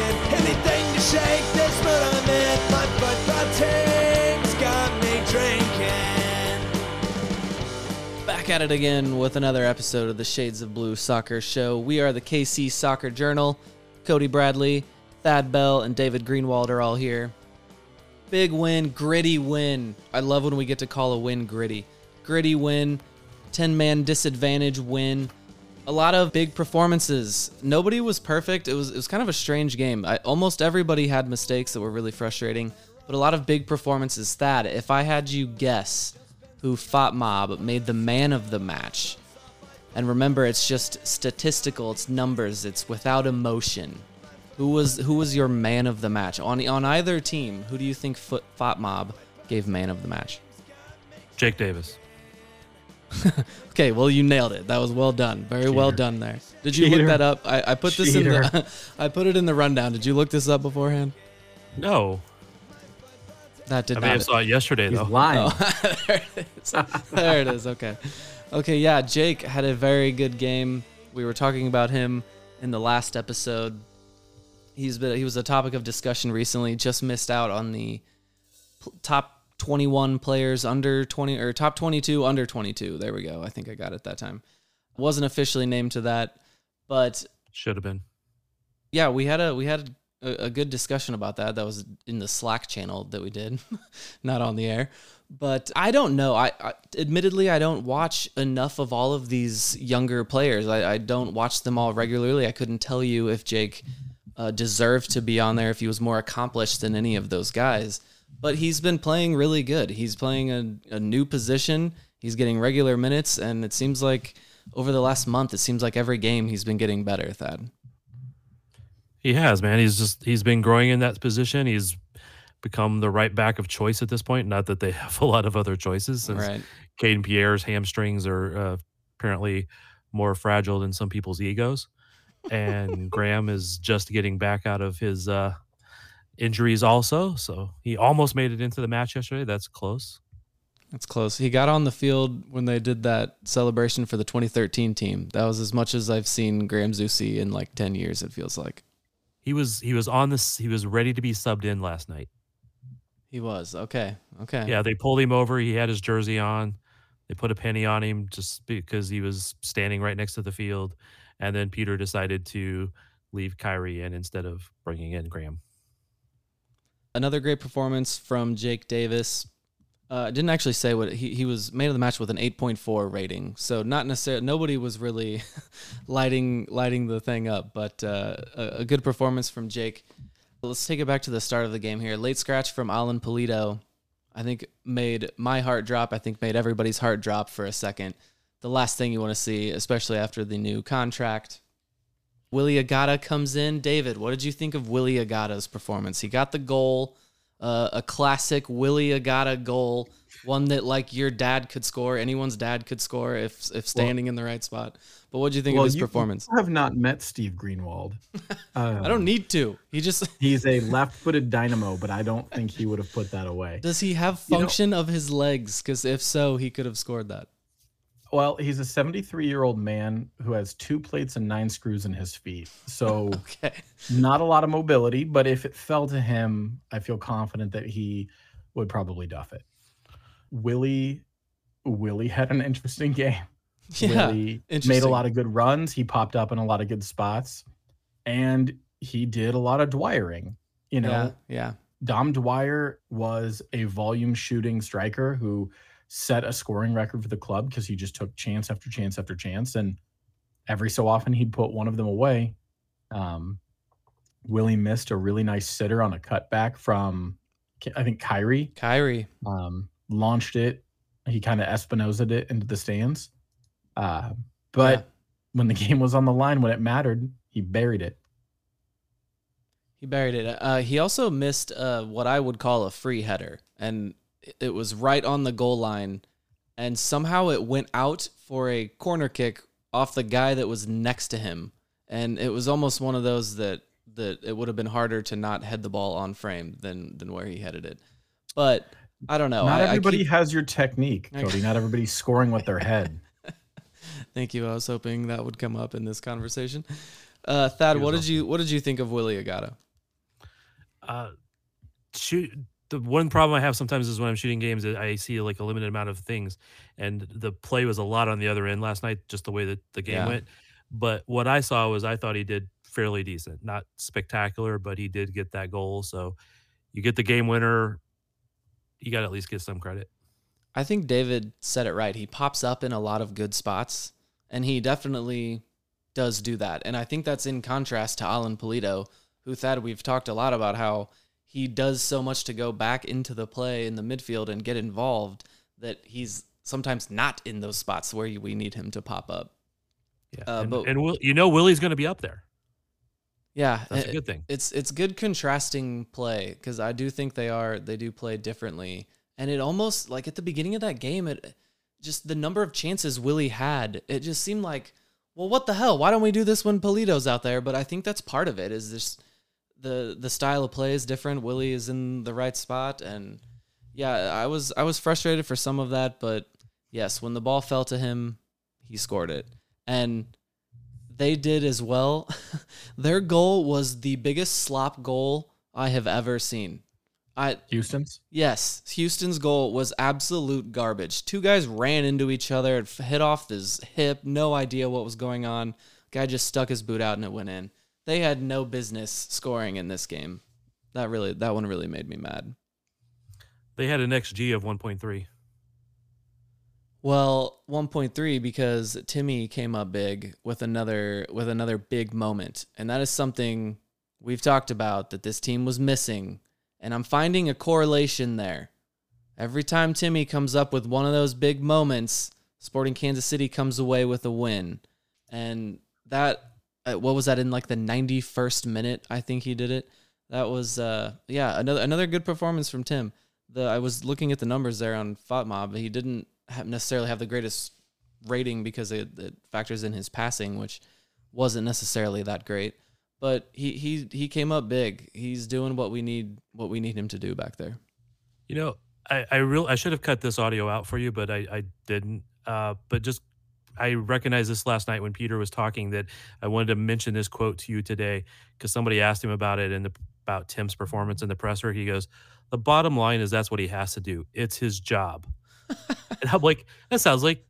Anything to shake this I'm in. My got me drinking. Back at it again with another episode of the Shades of Blue Soccer Show. We are the KC Soccer Journal. Cody Bradley, Thad Bell, and David Greenwald are all here. Big win, gritty win. I love when we get to call a win gritty. Gritty win, 10 man disadvantage win. A lot of big performances. Nobody was perfect. It was it was kind of a strange game. I, almost everybody had mistakes that were really frustrating, but a lot of big performances. Thad, if I had you guess who FotMob made the man of the match, and remember, it's just statistical. It's numbers. It's without emotion. Who was who was your man of the match on on either team? Who do you think FotMob gave man of the match? Jake Davis. Okay, well you nailed it. That was well done. Very well done there. Did you look that up? I, I put this in the I put it in the rundown. Did you look this up beforehand? No, That did I not. have saw it yesterday He's though. lying. Oh, there it is. There it is. Okay. Okay, yeah, Jake had a very good game. We were talking about him in the last episode. He's been he was a topic of discussion recently. Just missed out on the top 21 players under 20 or top 22 under 22. There we go. I think I got it that time. Wasn't officially named to that, but Should have been. yeah, we had a we had a, a good discussion about that. That was in the Slack channel that we did, not on the air. But I don't know. I, I admittedly I don't watch enough of all of these younger players. I, I don't watch them all regularly. I couldn't tell you if Jake uh, deserved to be on there if he was more accomplished than any of those guys. But he's been playing really good. He's playing a, a new position. He's getting regular minutes, and it seems like over the last month, it seems like every game he's been getting better. Thad. He has, man. He's just he's been growing in that position. He's become the right back of choice at this point. Not that they have a lot of other choices, since Right. Kayden Pierre's hamstrings are uh, apparently more fragile than some people's egos, and Graham is just getting back out of his uh, injuries also. So he almost made it into the match yesterday. That's close. That's close. He got on the field when they did that celebration for the 2013 team. That was as much as I've seen Graham Zusi in like 10 years. It feels like He was he was on this. He was ready to be subbed in last night. he was okay. Okay. Yeah, they pulled him over. He had his jersey on. They put a penny on him just because he was standing right next to the field. And then Peter decided to leave Khiry in instead of bringing in Graham. Another great performance from Jake Davis. Uh, didn't actually say what he, he was made of the match with an 8.4 rating. So not necessarily nobody was really lighting lighting the thing up, but uh, a, a good performance from Jake. Let's take it back to the start of the game here. Late scratch from Alan Pulido. I think made my heart drop. I think made everybody's heart drop for a second. The last thing you want to see, especially after the new contract. Willy Agada comes in. David, what did you think of Willy Agada's performance? He got the goal, uh, a classic Willy Agada goal, one that like your dad could score, anyone's dad could score if if standing in the right spot. But what did you think Well, of his you- performance? I have not met Steve Greenwald. I don't need to. He just He's a left-footed dynamo, but I don't think he would have put that away. does he have You know- function of his legs? Because if so, he could have scored that. Well, he's a 73-year-old man who has two plates and nine screws in his feet. So Okay. not a lot of mobility, but if it fell to him, I feel confident that he would probably duff it. Willie Willie had an interesting game. Yeah. Willie made a lot of good runs. He popped up in a lot of good spots. And he did a lot of Dwyering. You know, yeah. Yeah. Dom Dwyer was a volume shooting striker who set a scoring record for the club because he just took chance after chance after chance. And every so often he'd put one of them away. Um, Willie missed a really nice sitter on a cutback from, I think, Khiry. Khiry. Um, launched it. He kind of Espinoza'd it into the stands. Uh, but Yeah. when the game was on the line, when it mattered, he buried it. He buried it. Uh, he also missed uh, what I would call a free header, and it- it was right on the goal line, and somehow it went out for a corner kick off the guy that was next to him, and it was almost one of those that that it would have been harder to not head the ball on frame than than where he headed it. But I don't know. Not I- I everybody keep- has your technique, Cody. Not everybody's scoring with their head. Thank you. I was hoping that would come up in this conversation. Uh, Thad, what was did you what did you think of Willy Agada? Uh, shoot. The one problem I have sometimes is when I'm shooting games, I see like a limited amount of things, and the play was a lot on the other end last night, just the way that the game Yeah. went. But what I saw was I thought he did fairly decent, not spectacular, but he did get that goal. So you get the game winner, you got to at least get some credit. I think David said it right. He pops up in a lot of good spots, and he definitely does do that. And I think that's in contrast to Alan Pulido, who Thad we've talked a lot about how he does so much to go back into the play in the midfield and get involved that he's sometimes not in those spots where we need him to pop up. Yeah, Uh, and, but- and Will, you know Willie's going to be up there. Yeah, That's it- a good thing. it's it's good contrasting play because I do think they are they do play differently, and it almost like at the beginning of that game, it just the number of chances Willie had, it just seemed like, well, what the hell? Why don't we do this when Pulido's out there? But I think that's part of it. Is just the the style of play is different. Willie is in the right spot, and yeah, I was I was frustrated for some of that, but yes, when the ball fell to him, he scored it, and they did as well. Their goal was the biggest slop goal I have ever seen. I Houston's. yes, Houston's goal was absolute garbage. Two guys ran into each other, it hit off his hip, no idea what was going on. Guy just stuck his boot out and it went in. They had no business scoring in this game. That really that one really made me mad. They had an XG of 1.3. Well, 1.3 because Timmy came up big with another with another big moment. And that is something we've talked about that this team was missing. And I'm finding a correlation there. Every time Timmy comes up with one of those big moments, Sporting Kansas City comes away with a win. And that uh, what was that in like the 91st minute, I think he did it. That was uh yeah, another another good performance from Tim. The I was looking at the numbers there on FOTMob. He didn't have necessarily have the greatest rating because it, it factors in his passing, which wasn't necessarily that great. But he he he came up big. He's doing what we need what we need him to do back there. You know, I I real I should have cut this audio out for you, but I I didn't. Uh, but just I recognized this last night when Peter was talking that I wanted to mention this quote to you today because somebody asked him about it and about Tim's performance in the presser. He goes, "The bottom line is that's what he has to do. It's his job." and I'm like, that sounds like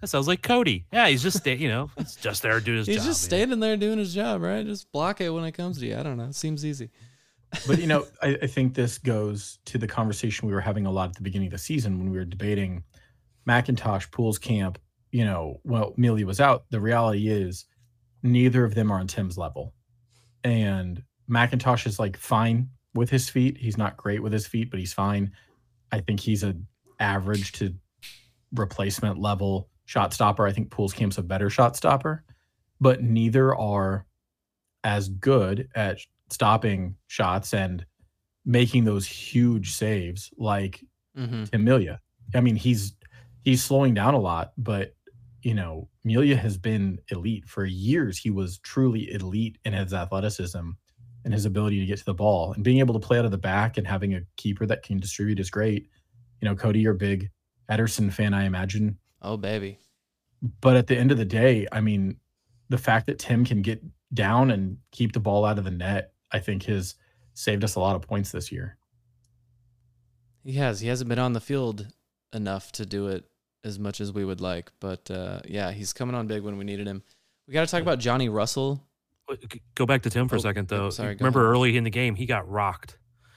that sounds like Cody. Yeah, he's just sta- you know, he's just there doing his He's job. He's just man. standing there doing his job, right? Just block it when it comes to you. I don't know. It seems easy. But you know, I, I think this goes to the conversation we were having a lot at the beginning of the season when we were debating McIntosh, Pools camp. You know, well, Melia was out. The reality is, neither of them are on Tim's level, and McIntosh is like fine with his feet. He's not great with his feet, but he's fine. I think he's a average to replacement level shot stopper. I think Pulskamp's a better shot stopper, but neither are as good at stopping shots and making those huge saves like Mm-hmm. Tim Melia. I mean, he's he's slowing down a lot, but you know, Melia has been elite for years. He was truly elite in his athleticism and his ability to get to the ball and being able to play out of the back and having a keeper that can distribute is great. You know, Cody, you're a big Ederson fan, I imagine. Oh baby. But at the end of the day, I mean, the fact that Tim can get down and keep the ball out of the net, I think has saved us a lot of points this year. He has. He hasn't been on the field enough to do it as much as we would like. But uh, yeah, he's coming on big when we needed him. We got to talk about Johnny Russell. Go back to Tim for Oh, a second, though. sorry, Remember ahead. early in the game, he got rocked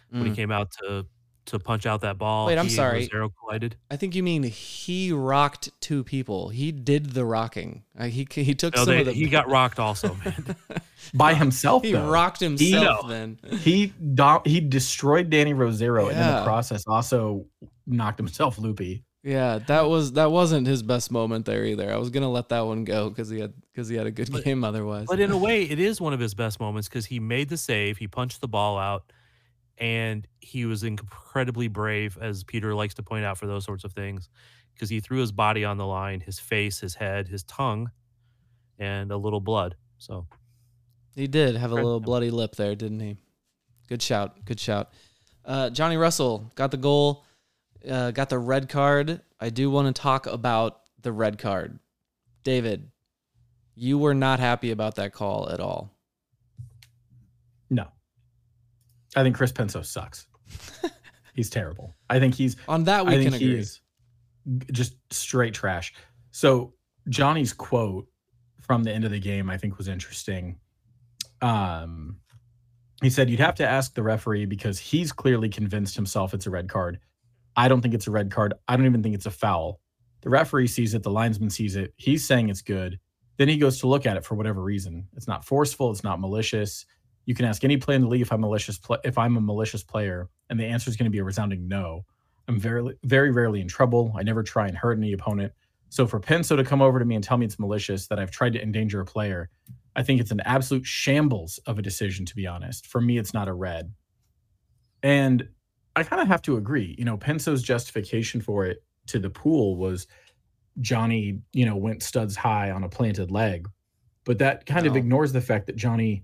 when he Mm. came out to to punch out that ball. Wait, I'm sorry. Rosero collided. I think you mean he rocked two people. He did the rocking. Uh, he he took No, some they, of the. he got rocked also, man. By himself, he though. rocked himself. know. then he do- he destroyed Dany Rosero and in the process also knocked himself loopy. Yeah, that was that wasn't his best moment there either. I was gonna let that one go because he had because he had a good But- game otherwise. but in a way, it is one of his best moments because he made the save, he punched the ball out, and he was incredibly brave, as Peter likes to point out for those sorts of things, because he threw his body on the line, his face, his head, his tongue, and a little blood. So He did have a little bloody lip there, didn't he? Good shout. Good shout. Uh, Johnny Russell got the goal, uh, got the red card. I do want to talk about the red card. David, you were not happy about that call at all. No. I think Chris Penso sucks. he's terrible. I think he's On that we I can think he agree. is just straight trash. So Johnny's quote from the end of the game, I think, was interesting. Um, he said, "You'd have to ask the referee because he's clearly convinced himself it's a red card. I don't think it's a red card. I don't even think it's a foul. The referee sees it. The linesman sees it. He's saying it's good. Then he goes to look at it for whatever reason. It's not forceful. It's not malicious. You can ask any player in the league if I'm malicious. Pl- if I'm a malicious player, and the answer is going to be a resounding no. I'm very, very rarely in trouble. I never try and hurt any opponent. So for Penso to come over to me and tell me it's malicious that I've tried to endanger a player, I think it's an absolute shambles of a decision. To be honest, for me, it's not a red. And I kind of have to agree. You know, Penso's justification for it to the pool was Johnny, you know, went studs high on a planted leg, but that kind of ignores the fact that Johnny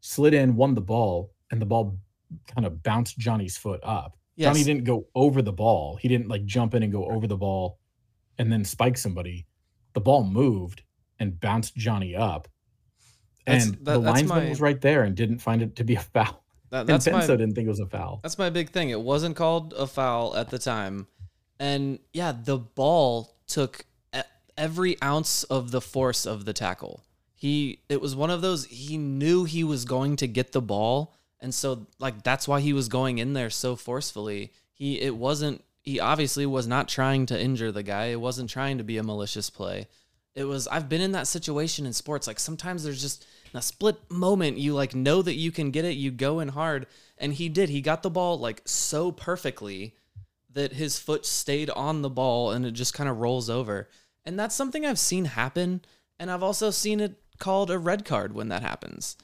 slid in, won the ball, and the ball kind of bounced Johnny's foot up. Yes. Johnny didn't go over the ball. He didn't like jump in and go over the ball and then spike somebody. The ball moved and bounced Johnny up. That's- and that- the linesman my- was right there and didn't find it to be a foul. That- And that's my didn't think it was a foul. That's my big thing. It wasn't called a foul at the time. And yeah, the ball took every ounce of the force of the tackle. He it was one of those he knew he was going to get the ball and so like that's why he was going in there so forcefully. He it wasn't he obviously was not trying to injure the guy. It wasn't trying to be a malicious play. It was I've been in that situation in sports. Like sometimes there's just in a split moment you like know that you can get it, you go in hard, and he did. He got the ball like so perfectly that his foot stayed on the ball and it just kind of rolls over. And that's something I've seen happen, and I've also seen it called a red card when that happens.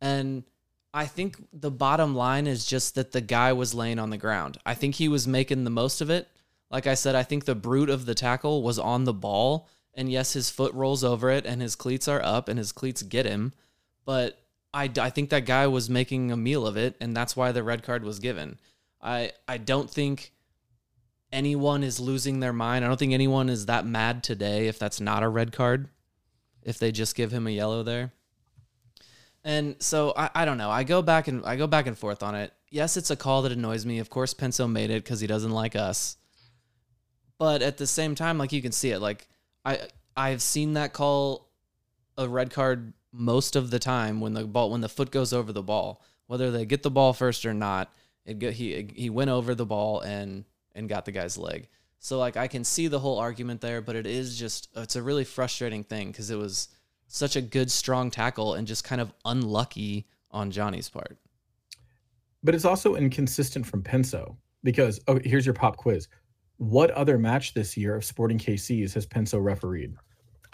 And I think the bottom line is just that the guy was laying on the ground. I think he was making the most of it. Like I said, I think the brute of the tackle was on the ball. And yes, his foot rolls over it and his cleats are up and his cleats get him. But I, I think that guy was making a meal of it. And that's why the red card was given. I, I don't think anyone is losing their mind. I don't think anyone is that mad today if that's not a red card, if they just give him a yellow there. And so I, I don't know. I go back and I go back and forth on it. Yes, it's a call that annoys me. Of course, Penso made it because he doesn't like us. But at the same time, like you can see it. Like I I've seen that call a red card most of the time when the ball when the foot goes over the ball, whether they get the ball first or not. It go, he he went over the ball and and got the guy's leg. So like I can see the whole argument there, but it is just it's a really frustrating thing because it was such a good strong tackle and just kind of unlucky on Johnny's part. But it's also inconsistent from Penso because oh, here's your pop quiz. What other match this year of Sporting KCs has Penso refereed?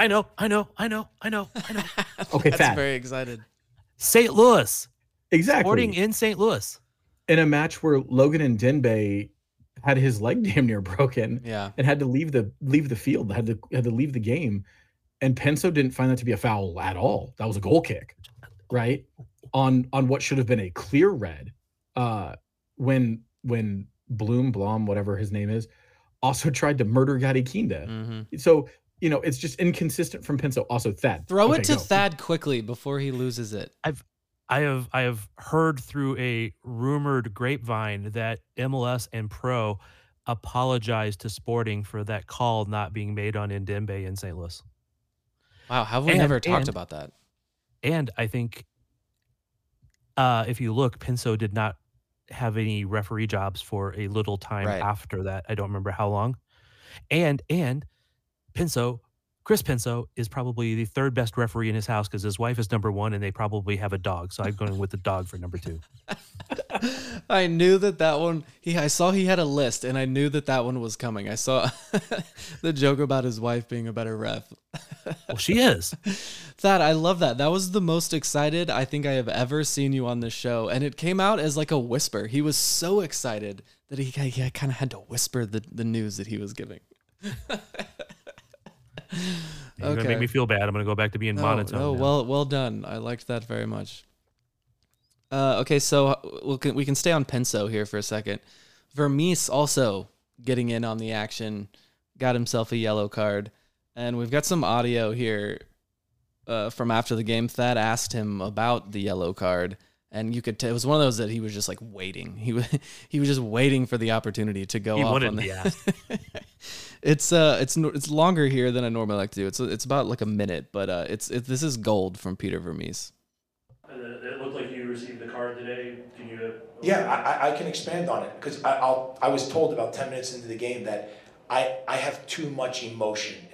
I know, I know, I know, I know, I know. Okay, That's Thad. very excited. St. Louis. Exactly. Sporting in St. Louis. in a match where Logan Ndenbe had his leg damn near broken Yeah. and had to leave the leave the field, had to had to leave the game. And Penso didn't find that to be a foul at all. That was a goal kick, right? On on what should have been a clear red. Uh when when Bloom, Blom, whatever his name is, also tried to murder Gadi Kinda. hmm So, you know, it's just inconsistent from Penso. Also, Thad. Throw Okay, it to go. Thad quickly before he loses it. I have I have I have heard through a rumored grapevine that MLS and Pro apologized to Sporting for that call not being made on Ndenbe in St. Louis. Wow, have we And- never talked and- about that? And I think uh, if you look, Penso did not have any referee jobs for a little time Right. after that. I don't remember how long. And and Penso, Chris Penso is probably the third best referee in his house because his wife is number one and they probably have a dog. So I'm going with the dog for number two. I knew that that one. He, I saw he had a list, and I knew that that one was coming. I saw the joke about his wife being a better ref. Well, she is. That I love that. That was the most excited I think I have ever seen you on this show, and it came out as like a whisper. He was so excited that he, he kind of had to whisper the, the news that he was giving. You're gonna make me feel bad. I'm gonna go back to being No, monotone. no, now. well, well done. I liked that very much. Uh, okay, so uh, we can we can stay on Penso here for a second. Vermes also getting in on the action, got himself a yellow card, and we've got some audio here uh, from after the game. Thad asked him about the yellow card, and you could. T- it was one of those that he was just like waiting. He was he was just waiting for the opportunity to go He off wanted on to the. be asked. it's uh it's it's longer here than I normally like to do. It's it's about like a minute, but uh, it's it, this is gold from Peter Vermes. It looked like you received the card today. Can you? Yeah, I, I- I can expand on it because I, I'll, I was told about 10 minutes into the game that I, I have too much emotion in the game.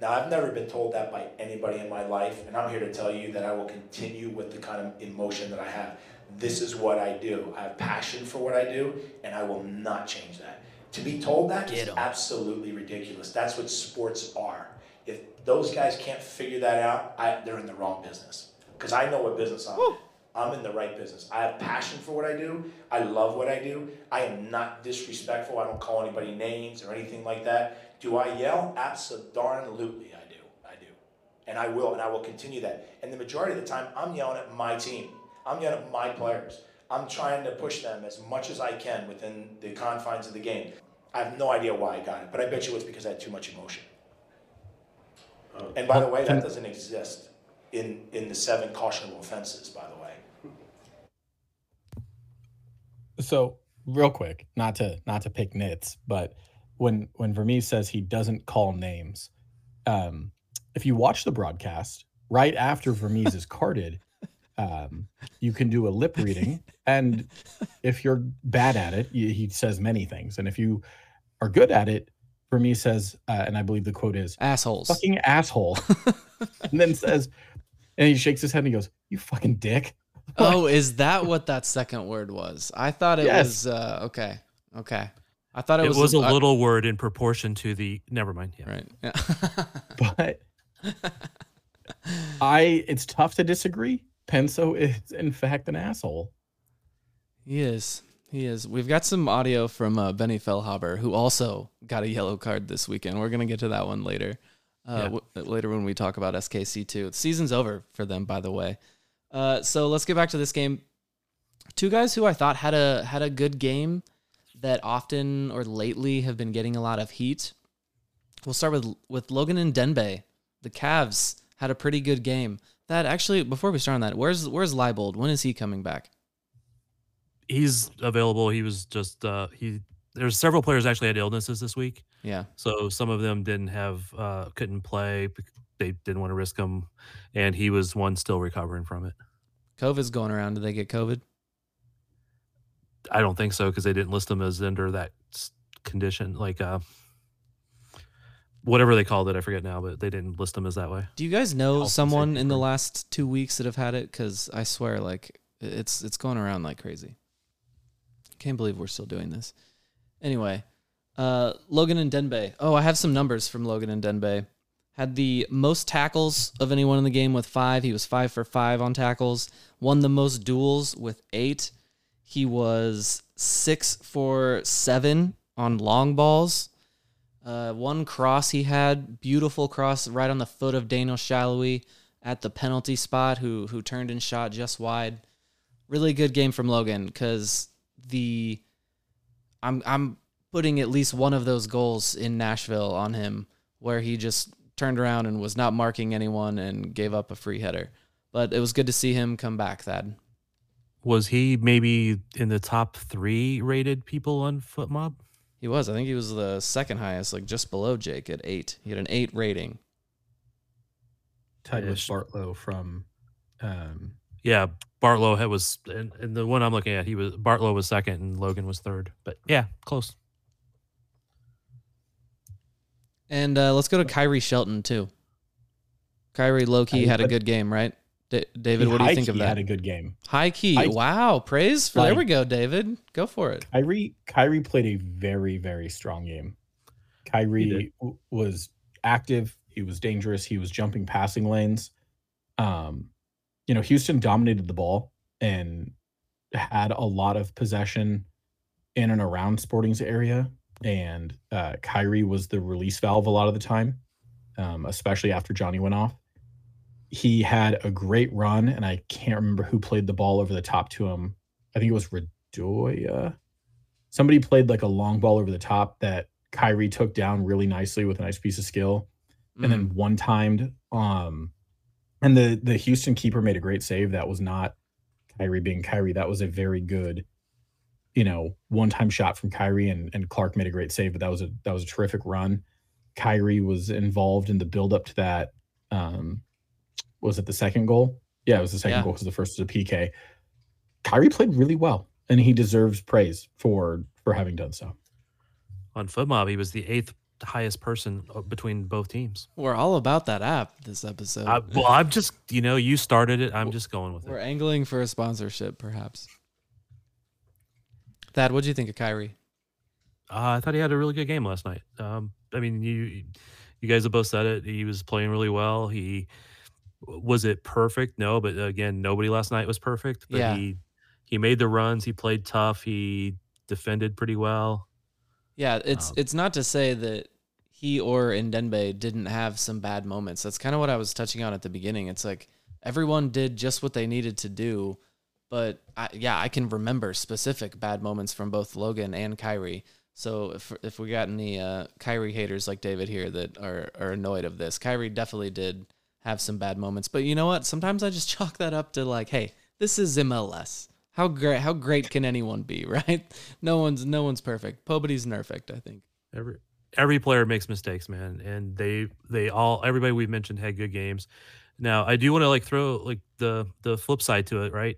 Now, I've never been told that by anybody in my life, and I'm here to tell you that I will continue with the kind of emotion that I have. This is what I do. I have passion for what I do, and I will not change that. To be told that is absolutely ridiculous. That's what sports are. If those guys can't figure that out, I, they're in the wrong business. Because I know what business I'm in. I'm in the right business. I have passion for what I do. I love what I do. I am not disrespectful. I don't call anybody names or anything like that. Do I yell? Absolutely, I do. I do. And I will, and I will continue that. And the majority of the time, I'm yelling at my team. I'm yelling at my players. I'm trying to push them as much as I can within the confines of the game. I have no idea why I got it, but I bet you it's because I had too much emotion. Oh. And by the way, that doesn't exist in, in the seven cautionable offenses, by the way. So real quick, not to not to pick nits, but when when Vermes says he doesn't call names, um, if you watch the broadcast right after Vermes is carded, um, you can do a lip reading, and if you're bad at it, y- he says many things, and if you are good at it, Vermes says, uh, and I believe the quote is Assholes. "fucking asshole," and then says, and he shakes his head and he goes, "You fucking dick." Oh, is that what that second word was? I thought it Yes. was uh, okay. Okay, I thought it, It was, was a uh, little word in proportion to the. Never mind. Yeah. right. Yeah. but I it's tough to disagree. Penso is in fact an asshole. he is. He is. We've got some audio from uh, Benny Feilhaber, who also got a yellow card this weekend. We're gonna get to that one later. Uh, Yeah. w- later when we talk about SKC two. The season's over for them, by the way. Uh, so let's get back to this game. Two guys who I thought had a had a good game that often or lately have been getting a lot of heat. We'll start with with Logan Ndenbe. The Cavs had a pretty good game. That actually, before we start on that, where's where's Leibold? When is he coming back? He's available. He was just. uh He. There's several players actually had illnesses this week, Yeah, so some of them didn't have. uh Couldn't play. They didn't want to risk him, and he was one still recovering from it. COVID's going around. Did they get COVID? I don't think so because they didn't list them as under that condition, like uh, whatever they called it. I forget now, but they didn't list them as that way. Do you guys know Health and someone in the last two weeks that have had it? Because I swear, like it's it's going around like crazy. Can't believe we're still doing this. Anyway, uh, Logan Ndenbe. Oh, I have some numbers from Logan Ndenbe. Had the most tackles of anyone in the game with five. He was five for five on tackles. Won the most duels with eight. He was six for seven on long balls. Uh, one cross he had, beautiful cross right on the foot of Daniel Salloi at the penalty spot, who who turned and shot just wide. Really good game from Logan because the I'm I'm putting at least one of those goals in Nashville on him, where he just turned around and was not marking anyone and gave up a free header. But it was good to see him come back. Thad. Was he maybe in the top three rated people on Foot Mob? He was. I think he was the second highest, like just below Jake at eight. He had an eight rating. Tied with Bartlow from um Yeah, Bartlow had was, and, and the one I'm looking at, he was Bartlow was second and Logan was third. But yeah, close. And uh, let's go to Khiry Shelton too. Khiry Loki had a good game, right? D- David, he what do you think of that? Had a good game. High key. High- wow, praise for there we go, David. Go for it. Khiry Khiry played a very very strong game. Khiry w- was active. He was dangerous. He was jumping passing lanes. Um, you know, Houston dominated the ball and had a lot of possession in and around Sporting's area. And uh, Khiry was the release valve a lot of the time, um, especially after Johnny went off. He had a great run, and I can't remember who played the ball over the top to him. I think it was Radoja. Somebody played like a long ball over the top that Khiry took down really nicely with a nice piece of skill and Mm. then one timed um and the the Houston keeper made a great save that was not Khiry being Khiry, that was a very good, you know, one time shot from Khiry and, and Clark made a great save, but that was a that was a terrific run. Khiry was involved in the build up to that. Um, was it the second goal? Yeah, it was the second Yeah. goal because the first was a PK. Khiry played really well, and he deserves praise for for having done so. On FootMob, he was the eighth highest person uh, between both teams. We're all about that app this episode. I, well, I'm just, you know, you started it. I'm just going with it. We're angling for a sponsorship, perhaps. Thad, what do you think of Khiry? Uh, I thought he had a really good game last night. Um, I mean, you you guys have both said it. He was playing really well. He was it perfect? No, but again, nobody last night was perfect. But Yeah. he he made the runs. He played tough. He defended pretty well. Yeah, it's Um, it's not to say that he or Ndenbe didn't have some bad moments. That's kind of what I was touching on at the beginning. It's like everyone did just what they needed to do, but I, yeah, I can remember specific bad moments from both Logan and Khiry. So if if we got any uh, Khiry haters like David here that are are annoyed of this, Khiry definitely did have some bad moments. But you know what? Sometimes I just chalk that up to like, hey, this is MLS. How great how great can anyone be, right? No one's no one's perfect. Nobody's perfect, I think. Every every player makes mistakes, man, and they they all everybody we've mentioned had good games. Now, I do want to like throw like the the flip side to it, right?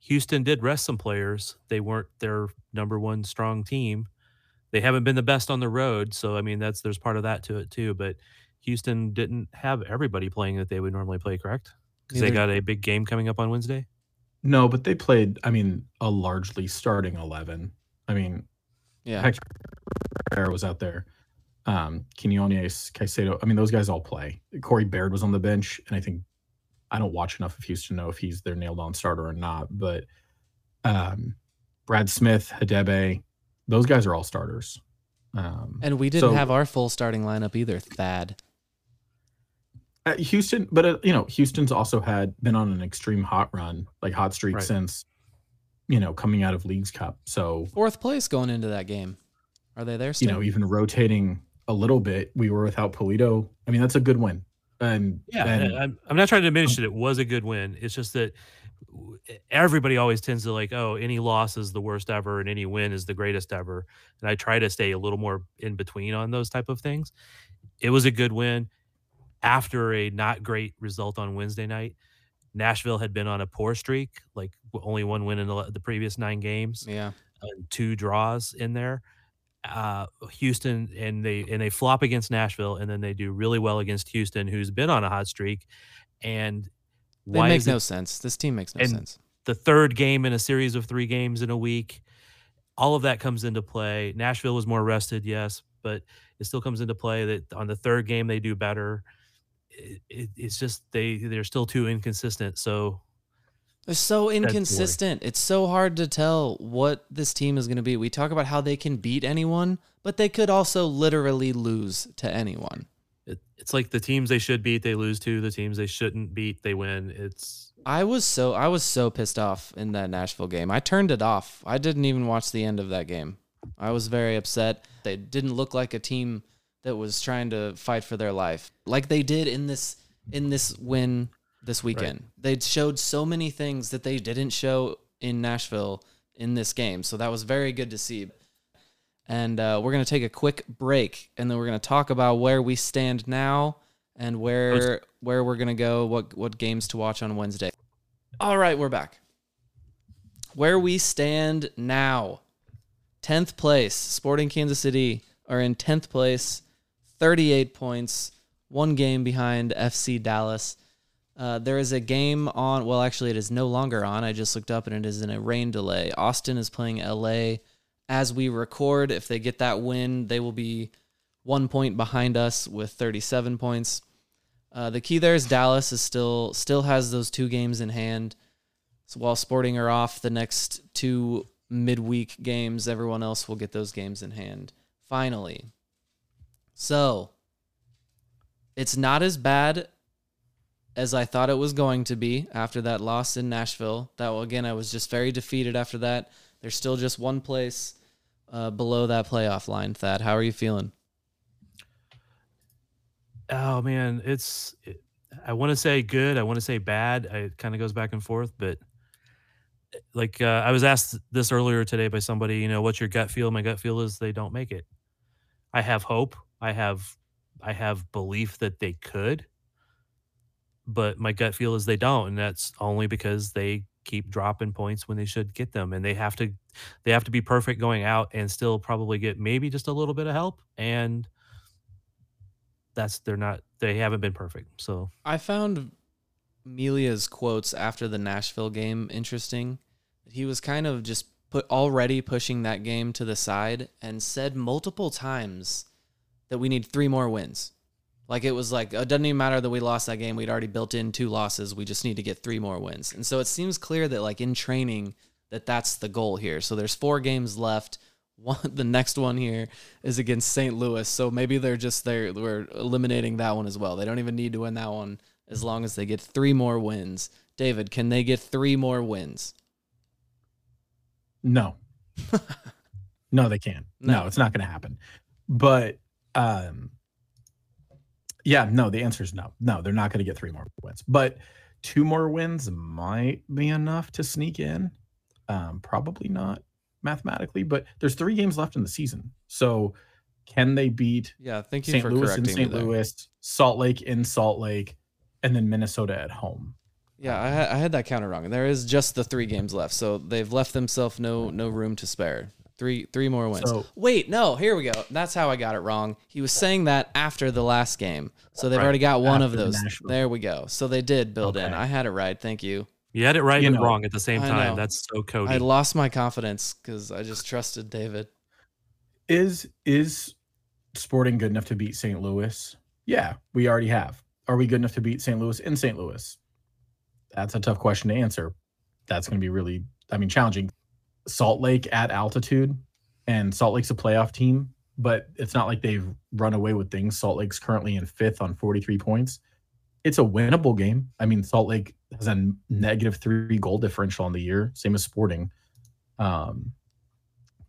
Houston did rest some players. They weren't their number one strong team. They haven't been the best on the road, so I mean that's there's part of that to it too. But Houston didn't have everybody playing that they would normally play, correct? Because they got a big game coming up on Wednesday. No, but they played. I mean, a largely starting eleven. I mean, Yeah. Heck, Herrera was out there. Um, Quinones, Caicedo. I mean, those guys all play. Corey Baird was on the bench, and I think I don't watch enough of Houston to know if he's their nailed on starter or not. But um, Brad Smith, Hadebe, those guys are all starters. Um, And we didn't So- have our full starting lineup either, Thad. Uh, Houston, but uh, you know, Houston's also had been on an extreme hot run, like hot streak Right. since you know coming out of Leagues Cup. So Fourth place going into that game. Are they there still? you know, even rotating a little bit, we were without Pulido. I mean, that's a good win. And Yeah, and and I'm, I'm not trying to diminish it. It was a good win. It's just that w- everybody always tends to like, oh, any loss is the worst ever, and any win is the greatest ever. And I try to stay a little more in between on those type of things. It was a good win after a not great result on Wednesday night. Nashville had been on a poor streak, like only one win in the, the previous nine games yeah. and two draws in there. Uh, Houston and they and they flop against Nashville, and then they do really well against Houston, who's been on a hot streak. And It makes no it sense. This team makes no sense. the third game in a series of three games in a week? All of that comes into play. Nashville was more rested, yes, but it still comes into play that on the third game they do better. It, it, it's just they they're still too inconsistent. So They're so inconsistent. It's so hard to tell what this team is going to be. We talk about how they can beat anyone, but they could also literally lose to anyone. it, it's like the teams they should beat they lose to. The teams they shouldn't beat they win. It's I was so I was so pissed off in that Nashville game. I turned it off. I didn't even watch the end of that game. I was very upset. They didn't look like a team that was trying to fight for their life like they did in this in this win this weekend. They showed so many things that they didn't show in Nashville in this game. So that was very good to see. And uh, we're going to take a quick break and then we're going to talk about where we stand now and where where we're going to go, what what games to watch on Wednesday. All right, we're back. Where we stand now. 10th place, Sporting Kansas City are in 10th place, 38 points, one game behind FC Dallas. Uh, there is a game on, well, actually, it is no longer on. I just looked up and it is in a rain delay. Austin is playing LA as we record. If they get that win, they will be one point behind us with 37 points. Uh, the key there is Dallas is still still has those two games in hand. So while Sporting are off the next two midweek games, everyone else will get those games in hand. Finally. So it's not as bad as I thought it was going to be after that loss in Nashville. That again, I was just very defeated after that. There's still just one place uh, below that playoff line. Thad, how are you feeling? oh man, it's it, I want to say good, I want to say bad. It kind of goes back and forth, but like uh, I was asked this earlier today by somebody, you know, what's your gut feel? My gut feel is they don't make it. I have hope. I have I have belief that they could. But my gut feel is they don't, and that's only because they keep dropping points when they should get them and they have to they have to be perfect going out and still probably get maybe just a little bit of help and that's they're not they haven't been perfect. So I found Melia's quotes after the Nashville game interesting. He was kind of just put already pushing that game to the side and said multiple times that we need three more wins. Like it was like it doesn't even matter that we lost that game. We'd already built in two losses. We just need to get three more wins. And so it seems clear that like in training that that's the goal here. So there's four games left. One the next one here is against St. Louis. So maybe they're just there we're eliminating that one as well. They don't even need to win that one as long as they get three more wins. David, can they get three more wins? No. no, they can't. No, No. it's not going to happen. But um yeah, no, the answer is no. No, they're not going to get three more wins. But two more wins might be enough to sneak in. Um probably not mathematically, but there's 3 games left in the season. So can they beat Yeah, thank you St. for Louis in St. Louis, Salt Lake in Salt Lake, and then Minnesota at home? Yeah, I, had- I had that counter wrong. There is just the three games left, so they've left themselves no no room to spare. Three three more wins. So- Wait, no, here we go. That's how I got it wrong. He was saying that after the last game, so they've Right, already got one of after the those. There we go. So they did build in. I had it right. Thank you. you had it right You and know, wrong at the same time. That's so Cody. I lost my confidence because I just trusted David. Is is Sporting good enough to beat St. Louis? Yeah, we already have. Are we good enough to beat St. Louis in St. Louis? That's a tough question to answer. That's going to be really, I mean, challenging. Salt Lake at altitude, and Salt Lake's a playoff team, but it's not like they've run away with things. Salt Lake's currently in fifth on 43 points. It's a winnable game. I mean, Salt Lake has a negative three goal differential on the year, same as Sporting. Um,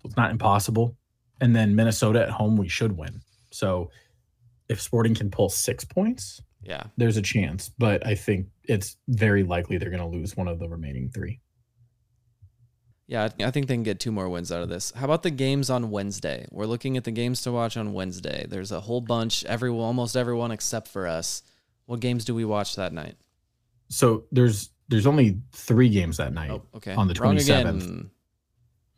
it's not impossible and then Minnesota at home we should win. So if Sporting can pull 6 points, Yeah. there's a chance, but I think it's very likely they're going to lose one of the remaining 3. Yeah, I think they can get two more wins out of this. How about the games on Wednesday? We're looking at the games to watch on Wednesday. There's a whole bunch, every almost everyone except for us. What games do we watch that night? So there's there's only 3 games that night. Oh, okay. On the 27th.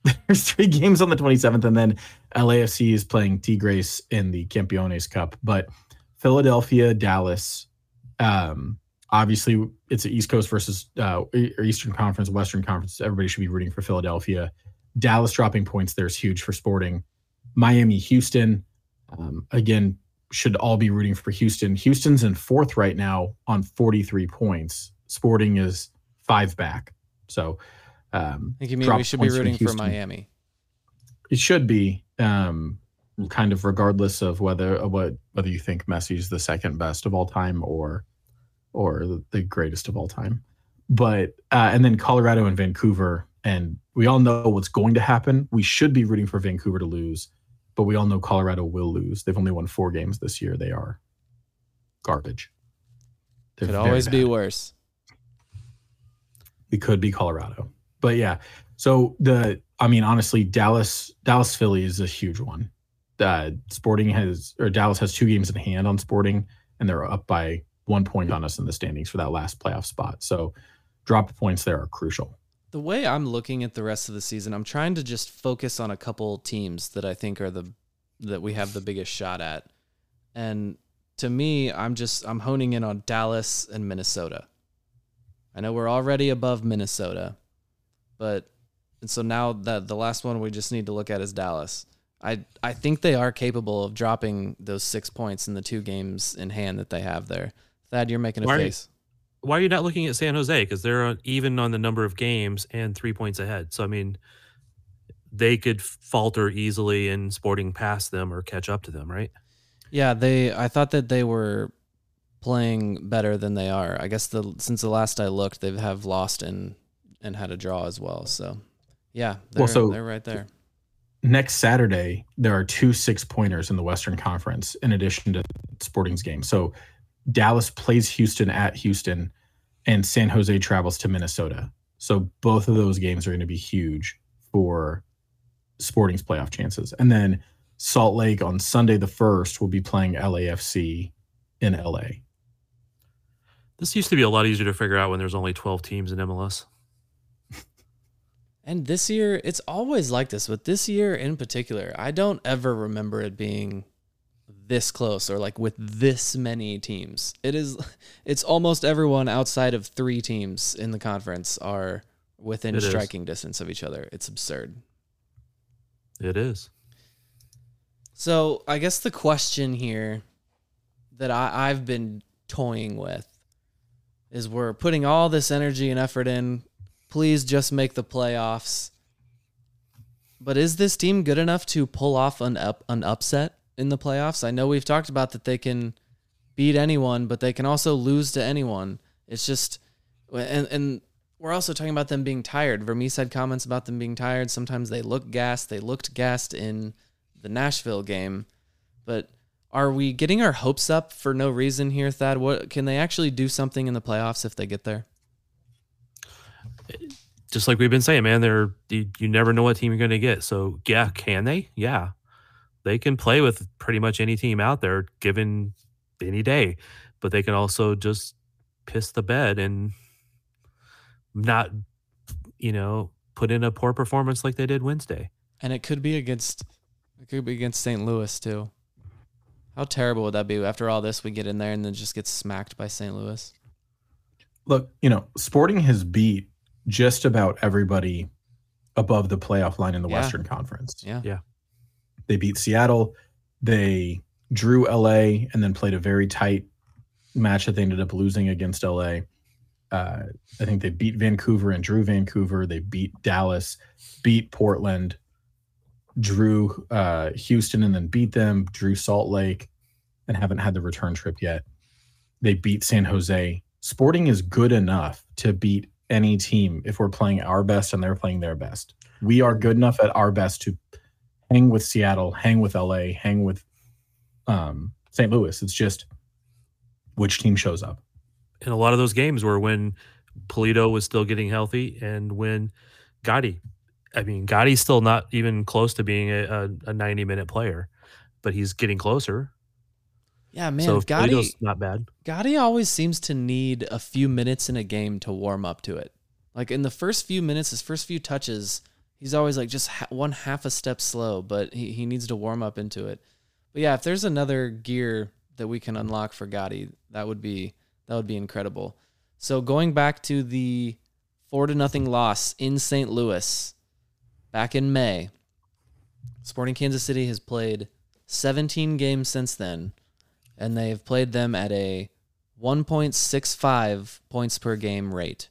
There's 3 games on the 27th and then LAFC is playing Tigres in the Campeones Cup, but Philadelphia, Dallas um obviously it's an East Coast versus uh, Eastern Conference, Western Conference. Everybody should be rooting for Philadelphia. Dallas dropping points there is huge for Sporting. Miami, Houston, um, again should all be rooting for Houston. Houston's in fourth right now on 43 points. Sporting is five back. So um, I think you mean we should be rooting for Miami. It should be um, kind of regardless of whether what whether you think Messi's the second best of all time or or the- greatest of all time. But uh, and then Colorado and Vancouver, and we all know what's going to happen. We should be rooting for Vancouver to lose, but we all know Colorado will lose. They've only won four games this year. They are garbage. They're Could always be worse. it could be Colorado. But yeah, so the I mean honestly, Dallas Dallas Philly is a huge one. Uh, Sporting has or Dallas has two games in hand on Sporting, and they're up by one point on us in the standings for that last playoff spot. So drop points there are crucial. The way I'm looking at the rest of the season, I'm trying to just focus on a couple teams that I think are the that we have the biggest shot at. And to me, I'm just I'm honing in on Dallas and Minnesota. I know we're already above Minnesota, but and so now that the last one we just need to look at is Dallas. I I think they are capable of dropping those six points in the two games in hand that they have there. Thad, you're making a Why are you- face. Why are you not looking at San Jose? Because they're uh, even on the number of games and three points ahead. So I mean, they could falter easily and Sporting past them or catch up to them, right? Yeah, they. I thought that they were playing better than they are. I guess the since the last I looked, they have lost and and had a draw as well. So, yeah, they're, Well, so- they're right there. Next Saturday, there are two six pointers in the Western Conference in addition to Sporting's game. So Dallas plays Houston at Houston, and San Jose travels to Minnesota. So both of those games are going to be huge for Sporting's playoff chances. And then Salt Lake on Sunday the 1st will be playing LAFC in LA. This used to be a lot easier to figure out when there's only 12 teams in MLS. And this year, it's always like this, but this year in particular, I don't ever remember it being this close or like with this many teams. It is it's almost everyone outside of 3 teams in the conference are within It is. striking distance of each other. It's absurd. It is. So I guess the question here that I, I've been toying with is we're putting all this energy and effort in. Please just make the playoffs. But is this team good enough to pull off an up an upset in the playoffs? I know we've talked about that they can beat anyone, but they can also lose to anyone. It's just and and we're also talking about them being tired. Vermes had comments about them being tired. Sometimes they look gassed. They looked gassed in the Nashville game. But are we getting our hopes up for no reason here, Thad? What can they actually do something in the playoffs if they get there? Just like we've been saying, man, they're you, you never know what team you're going to get. So, yeah, can they? Yeah. They can play with pretty much any team out there given any day, but they can also just piss the bed and not, you know, put in a poor performance like they did Wednesday. And it could be against it could be against St. Louis too. How terrible would that be? After all this, we get in there and then just get smacked by St. Louis. Look, you know, Sporting has beat just about everybody above the playoff line in the Yeah. Western Conference. Yeah. Yeah. They beat Seattle. They drew LA and then played a very tight match that they ended up losing against LA. Uh, I think they beat Vancouver and drew Vancouver. They beat Dallas, beat Portland, drew uh, Houston and then beat them, drew Salt Lake, and haven't had the return trip yet. They beat San Jose. Sporting is good enough to beat any team if we're playing our best and they're playing their best. We are good enough at our best to hang with Seattle, hang with LA, hang with um, St. Louis. It's just which team shows up. And a lot of those games were when Pulido was still getting healthy and when Gadi, I mean, Gadi's still not even close to being a, a, a 90 minute player, but he's getting closer. Yeah, man. so if Gadi, Pulido's not bad. Gadi always seems to need a few minutes in a game to warm up to it. Like in the first few minutes, his first few touches, he's always like just ha- one half a step slow, but he, he needs to warm up into it. But yeah, if there's another gear that we can unlock for Gadi, that would be that would be incredible. So going back to the four to nothing loss in St. Louis back in May, Sporting Kansas City has played 17 games since then, and they have played them at a 1.65 points per game rate.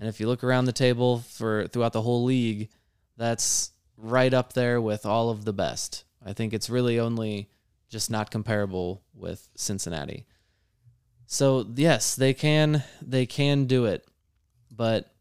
And if you look around the table for throughout the whole league, that's right up there with all of the best. I think it's really only just not comparable with Cincinnati. So, yes, they can they can do it. But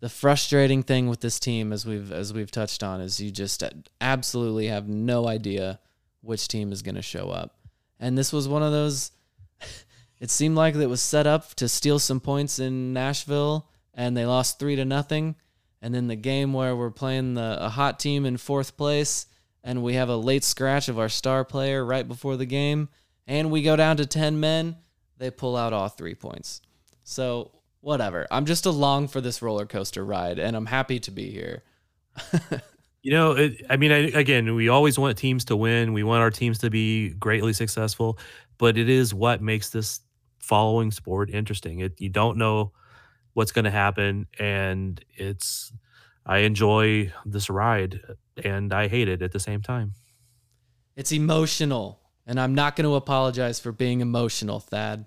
the frustrating thing with this team as we've as we've touched on is you just absolutely have no idea which team is going to show up. And this was one of those it seemed like it was set up to steal some points in Nashville and they lost 3 to nothing. And then the game where we're playing the a hot team in fourth place and we have a late scratch of our star player right before the game and we go down to 10 men, they pull out all 3 points. So, whatever. I'm just along for this roller coaster ride and I'm happy to be here. You know, it, I mean, I, again, we always want teams to win. We want our teams to be greatly successful, but it is what makes this following sport interesting. It, you don't know what's going to happen, and it's. I enjoy this ride, and I hate it at the same time. It's emotional, and I'm not going to apologize for being emotional, Thad.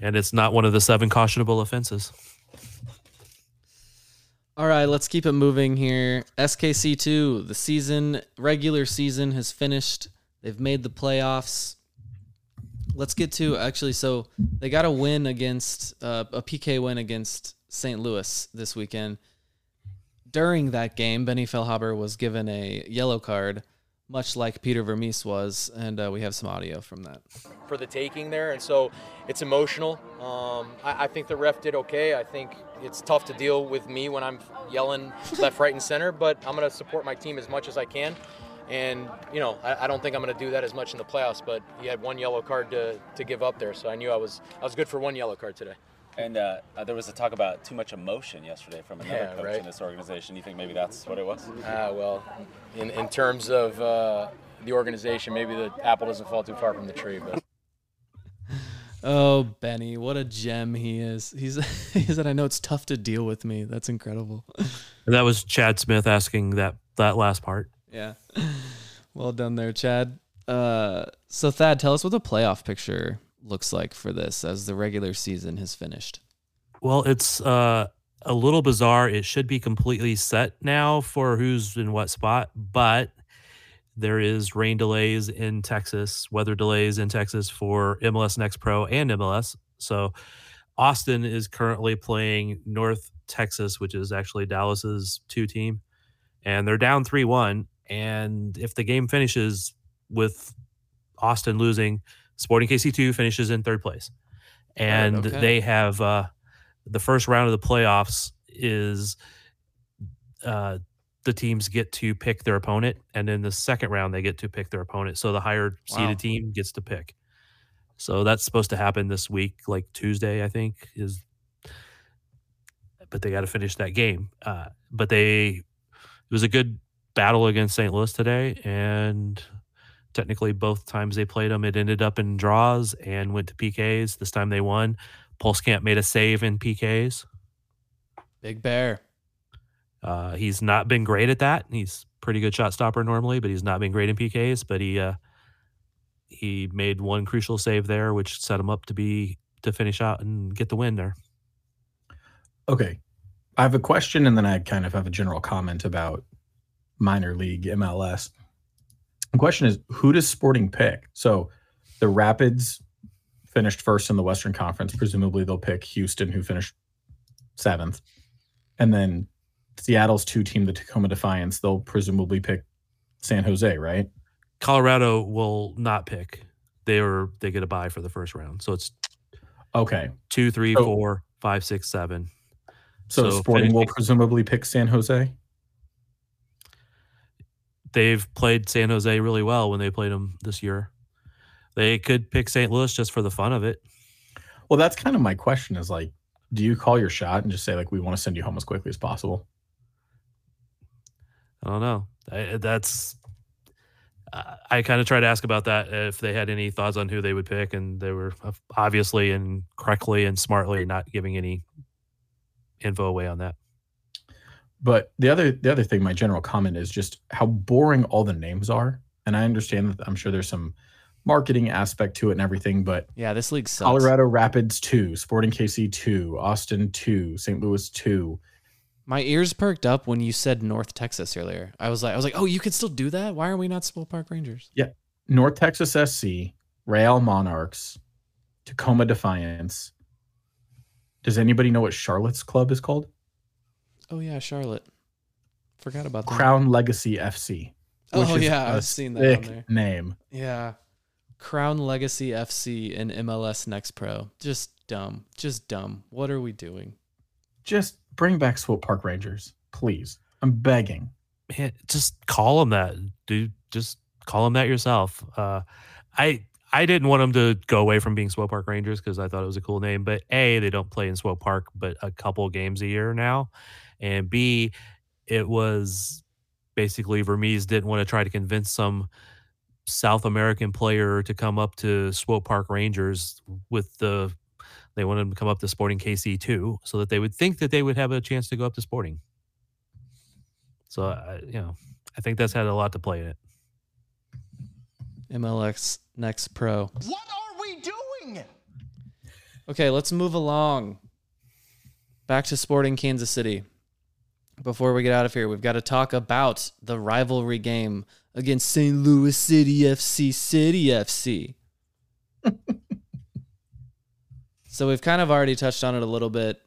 And it's not one of the seven cautionable offenses. All right, let's keep it moving here. SKC2, the season, regular season has finished. They've made the playoffs. Let's get to actually, so they got a win against, uh, a PK win against St. Louis this weekend. During that game, Benny Feilhaber was given a yellow card, much like Peter Vermes was, and uh, we have some audio from that. for the taking there, and so it's emotional. Um, I, I think the ref did okay. I think it's tough to deal with me when I'm yelling left, right, and center, but I'm going to support my team as much as I can. And you know, I, I don't think I'm going to do that as much in the playoffs. But he had one yellow card to, to give up there, so I knew I was I was good for one yellow card today. And uh, there was a talk about too much emotion yesterday from another Yeah, coach right. in this organization. You think maybe that's what it was? Ah, well, in, in terms of uh, the organization, maybe the apple doesn't fall too far from the tree, but. Oh, Benny, what a gem he is. He's he said, "I know it's tough to deal with me." That's incredible. And that was Chad Smith asking that that last part. Yeah. Well done there, Chad. Uh, so Thad, tell us what the playoff picture looks like for this as the regular season has finished. Well, it's uh, a little bizarre. It should be completely set now for who's in what spot, but there is rain delays in Texas, weather delays in Texas for MLS Next Pro and MLS. So Austin is currently playing North Texas, which is actually Dallas's two team, and they're down 3 1. And if the game finishes with Austin losing, Sporting KC2 finishes in third place. And okay. they have uh, the first round of the playoffs is uh, the teams get to pick their opponent, and in the second round they get to pick their opponent. So the higher seeded Wow. team gets to pick. So that's supposed to happen this week, like Tuesday, I think is. But they got to finish that game. Uh, but they, it was a good battle against St. Louis today, and technically both times they played them, it ended up in draws and went to PKs. This time they won. Pulskamp made a save in PKs. Big Bear. Uh, he's not been great at that. He's pretty good shot stopper normally, but he's not been great in PKs. But he uh, he made one crucial save there, which set him up to be to finish out and get the win there. Okay. I have a question and then I kind of have a general comment about minor league MLS. The question is who does Sporting pick? So the Rapids finished first in the Western Conference. Presumably they'll pick Houston, who finished seventh. And then Seattle's two team, the Tacoma Defiance, they'll presumably pick San Jose, right? Colorado will not pick. They were they get a bye for the first round, so it's Okay. two, three, So- four, five, six, seven. So, So Sporting will presumably pick San Jose. They've played San Jose really well when they played them this year. They could pick St. Louis just for the fun of it. Well, that's kind of my question is like, do you call your shot and just say, like, we want to send you home as quickly as possible? I don't know. I, that's. I- I kind of tried to ask about that if they had any thoughts on who they would pick, and they were uh, obviously and correctly and smartly not giving any info away on that. But the other the other thing, my general comment is just how boring all the names are. And I understand that I'm sure there's some marketing aspect to it and everything, but Yeah, this league sucks. Colorado Rapids two, Sporting KC two, Austin two, St. Louis two. My ears perked up when you said North Texas earlier. I was like, I was like, oh, you can still do that. Why are we not Swope Park Rangers? Yeah, North Texas SC, Real Monarchs, Tacoma Defiance. Does anybody know what Charlotte's club is called? Oh yeah, Charlotte. Forgot about that. Crown Legacy FC. which Oh is yeah, a I've seen that on there. Name. Yeah. Crown Legacy FC and MLS Next Pro. Just dumb. Just dumb. What are we doing? Just bring back Swope Park Rangers, please. I'm begging. Man, just call them that, dude. Just call them that yourself. Uh, I I didn't want them to go away from being Swope Park Rangers because I thought it was a cool name. But a, they don't play in Swope Park, but a couple games a year now, and b, it was basically Vermes didn't want to try to convince some South American player to come up to Swope Park Rangers with the. They wanted them to come up to Sporting KC too, so that they would think that they would have a chance to go up to Sporting. So I, you know, I think that's had a lot to play in it. MLS Next Pro. What are we doing? Okay, let's move along. Back to Sporting Kansas City. Before we get out of here, we've got to talk about the rivalry game against St. Louis City FC City FC. so we've kind of already touched on it a little bit.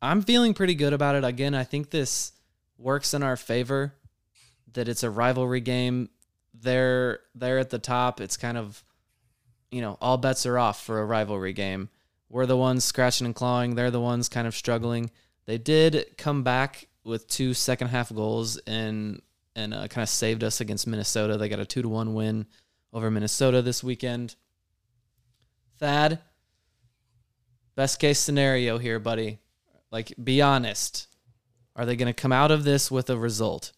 I'm feeling pretty good about it. Again, I think this works in our favor that it's a rivalry game. they're they're at the top. It's kind of you know, all bets are off for a rivalry game. We're the ones scratching and clawing. They're the ones kind of struggling. They did come back with two second half goals and and uh, kind of saved us against Minnesota. They got a two to one win over Minnesota this weekend. Thad, best case scenario here, buddy. Like, be honest. Are they going to come out of this with a result?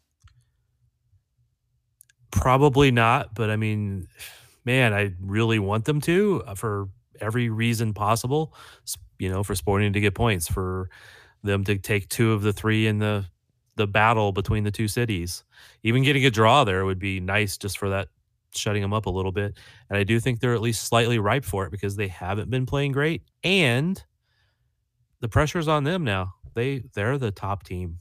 Probably not, but I mean, man, I really want them to uh, for every reason possible. You know, for Sporting to get points, for them to take two of the three in the the battle between the two cities. Even getting a draw there would be nice, just for that shutting them up a little bit. And I do think they're at least slightly ripe for it because they haven't been playing great, and the pressure's on them now. They they're the top team.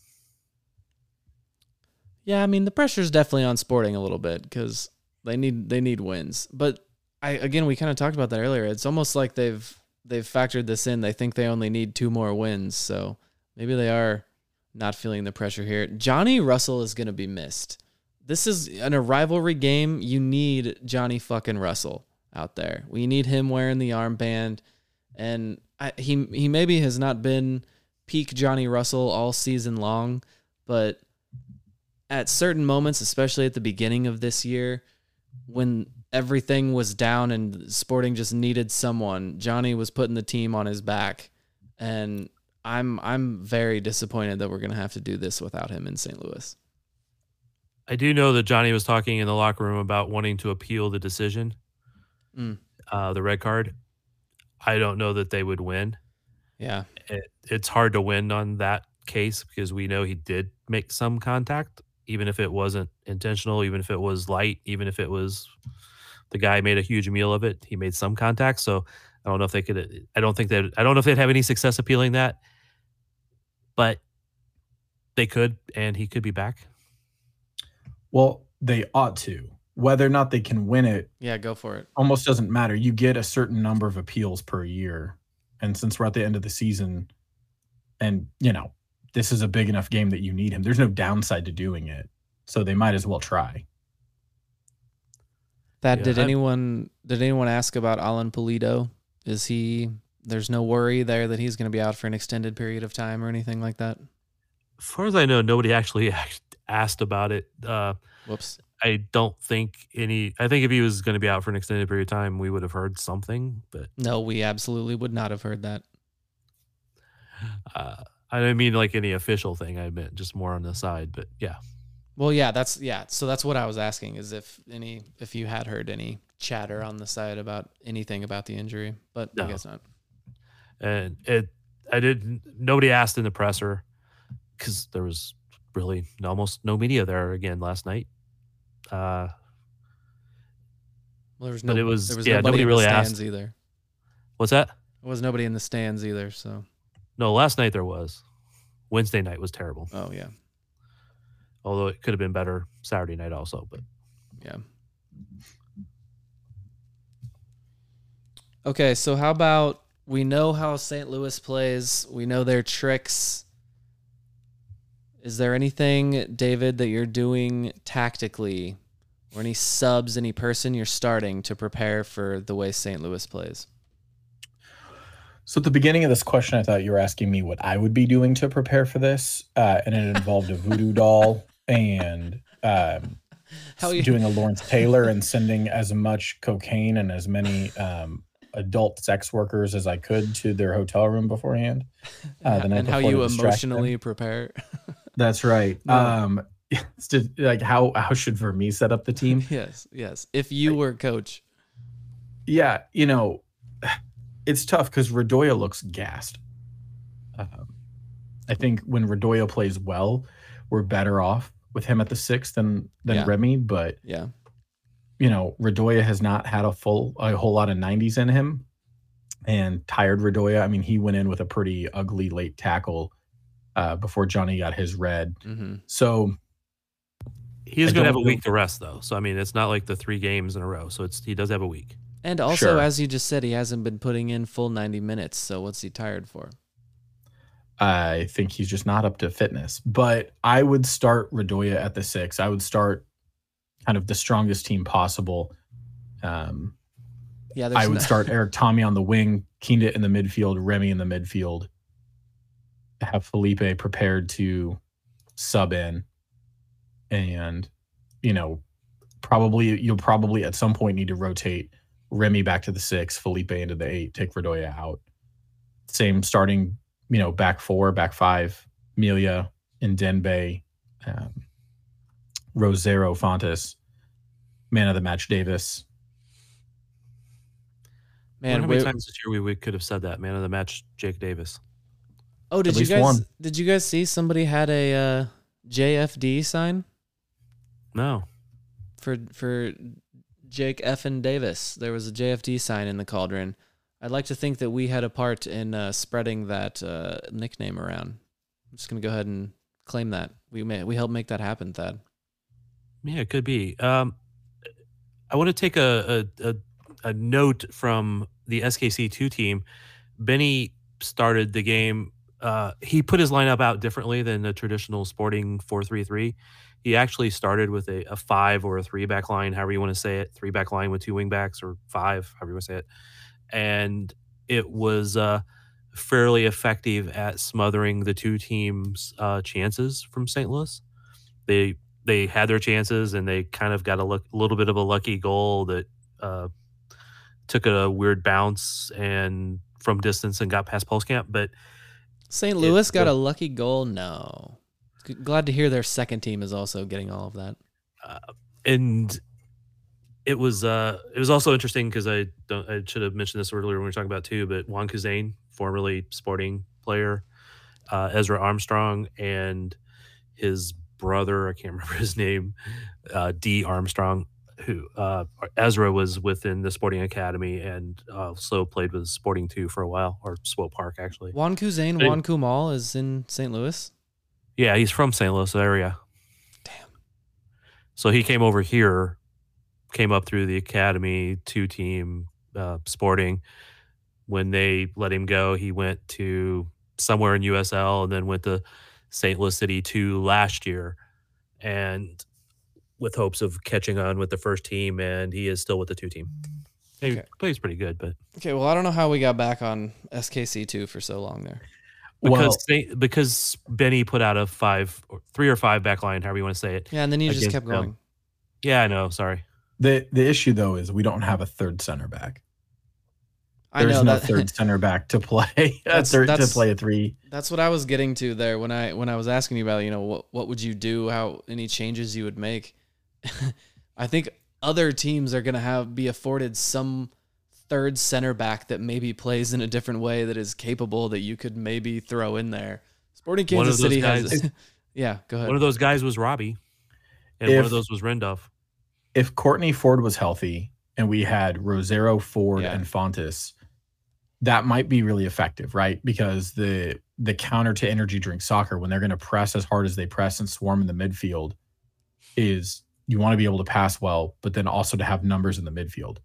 Yeah, I mean the pressure's definitely on Sporting a little bit because they need they need wins. But I again we kind of talked about that earlier. It's almost like they've they've factored this in. They think they only need two more wins, so maybe they are not feeling the pressure here. Johnny Russell is going to be missed. This is in a rivalry game. You need Johnny fucking Russell out there. We need him wearing the armband, and I, he he maybe has not been peak Johnny Russell all season long, but at certain moments, especially at the beginning of this year, when everything was down and Sporting just needed someone, Johnny was putting the team on his back, and I'm I'm very disappointed that we're gonna have to do this without him in St. Louis. I do know that Johnny was talking in the locker room about wanting to appeal the decision, Mm. uh, the red card. I don't know that they would win. Yeah, It, it's hard to win on that case because we know he did make some contact, even if it wasn't intentional, even if it was light, even if it was the guy made a huge meal of it. He made some contact. So I don't know if they could. I don't think that. I don't know if they'd have any success appealing that, but they could, and he could be back. Well, they ought to. Whether or not they can win it yeah, go for it. almost doesn't matter. You get a certain number of appeals per year. And since we're at the end of the season and, you know, this is a big enough game that you need him, there's no downside to doing it. So they might as well try. That Yeah, did I- anyone did anyone ask about Alan Pulido? Is he? There's no worry there that he's going to be out for an extended period of time or anything like that. As far as I know, nobody actually asked about it. Uh, Whoops. I don't think any. I think if he was going to be out for an extended period of time, we would have heard something. But No, we absolutely would not have heard that. uh, I don't mean like any official thing. I meant just more on the side. But yeah, Well, yeah, that's yeah. So that's what I was asking is if any if you had heard any chatter on the side about anything about the injury, but I guess not. And it. I didn't. Nobody asked in the presser because there was really almost no media there again last night. Uh, Well, there was no. But it was- there was yeah, nobody, nobody really asked. either. what's that? There was nobody in the stands either. So No, last night there was. Wednesday night was terrible. oh yeah, Although it could have been better Saturday night also. But yeah. Okay, so how about we know how St. Louis plays. We know their tricks. Is there anything, David, that you're doing tactically, or any subs, any person you're starting to prepare for the way St. Louis plays? So at the beginning of this question, I thought you were asking me what I would be doing to prepare for this. Uh, and it involved a voodoo doll and um, How you doing a Lawrence Taylor and sending as much cocaine and as many um, adult sex workers as I could to their hotel room beforehand. Uh, the night and how you distract them. emotionally prepare? That's right. Um, just, like how how should Verme set up the team? yes, yes. If you were coach, yeah, you know, it's tough because Radoja looks gassed. Um, I think when Radoja plays well, we're better off with him at the six than than Yeah. Remy. But yeah, you know, Radoja has not had a full a whole lot of 90s in him. And tired Radoja, I mean, he went in with a pretty ugly late tackle uh, before Johnny got his red. hmm So he's I going to have a week to rest though. So I mean, it's not like the three games in a row. So it's he does have a week. and also Sure. as you just said, he hasn't been putting in full ninety minutes. So what's he tired for? I think he's just not up to fitness. But I would start Radoja at the six. I would start kind of the strongest team possible. Um, Yeah, I would no- start Erik Thommy on the wing, Kinda in the midfield, Remy in the midfield. Have Felipe prepared to sub in, and you know, probably you'll probably at some point need to rotate Remy back to the six, Felipe into the eight, take Radoja out. Same starting, you know, back four, back five, Melia and Ndenbe, um, Rosero, Fontàs, man of the match, Davis. Man, Man, how many wait- times this year we, we could have said that? Man of the match, Jake Davis. oh, did at you guys one. did you guys see somebody had a uh, JFD sign No. for for Jake F and Davis? There was a JFD sign in the cauldron. I'd like to think that we had a part in uh, spreading that uh, nickname around. I'm just gonna go ahead and claim that we may we helped make that happen, Thad. Yeah, it could be. Um, I want to take a, a, a, a note from the SKC2 team. Benny started the game. Uh, he put his lineup out differently than the traditional sporting 4-3-3. He actually started with a, a five or a three back line, however you want to say it, three back line with two wing backs or five, however you want to say it. And it was uh, fairly effective at smothering the two teams' uh, chances from St. Louis. They they had their chances and they kind of got a look, little bit of a lucky goal that uh, took a weird bounce and from distance and got past Pulskamp. But St. It- Louis got the- a lucky goal. No, glad to hear their second team is also getting all of that. and it was uh it was also interesting because I don't I should have mentioned this earlier when we were talking about too, but Juan Kuzane, formerly sporting player, uh, Ezra Armstrong and his brother, I can't remember his name, uh, D Armstrong, who uh, Ezra was within the Sporting Academy and also played with Sporting Two for a while, or Swope Park actually. Juan Hey. Juan Kumal is in St. Louis. Yeah, he's from St. Louis area. Damn. So he came over here, came up through the academy, two team uh, sporting. When they let him go, he went to somewhere in USL and then went to St. Louis City 2 last year. And with hopes of catching on with the first team, and he is still with the two team. He Okay. plays pretty good, but Okay, well, I don't know how we got back on SKC two for so long there. because Well, Saint, because Benny put out a five, or three or five back line, however you want to say it. Yeah, and then you just Against kept them. going. Yeah, I know. Sorry. the the issue though is we don't have a third center back. I There's know no that. third center back to play That's- third to play a three. That's what I was getting to there when I when I was asking you about you know what what would you do how any changes you would make. I think other teams are gonna have be afforded some third center back that maybe plays in a different way that is capable that you could maybe throw in there. Sporting One of Kansas those City guys- has yeah. Go ahead. One of those guys was Robbie, and one If- of those was Rendolph. If Kortne Ford was healthy and we had Rosero, Ford, Yeah. and Fontàs, that might be really effective, right? Because the the counter to energy drink soccer, when they're going to press as hard as they press and swarm in the midfield, is you want to be able to pass well, but then also to have numbers in the midfield.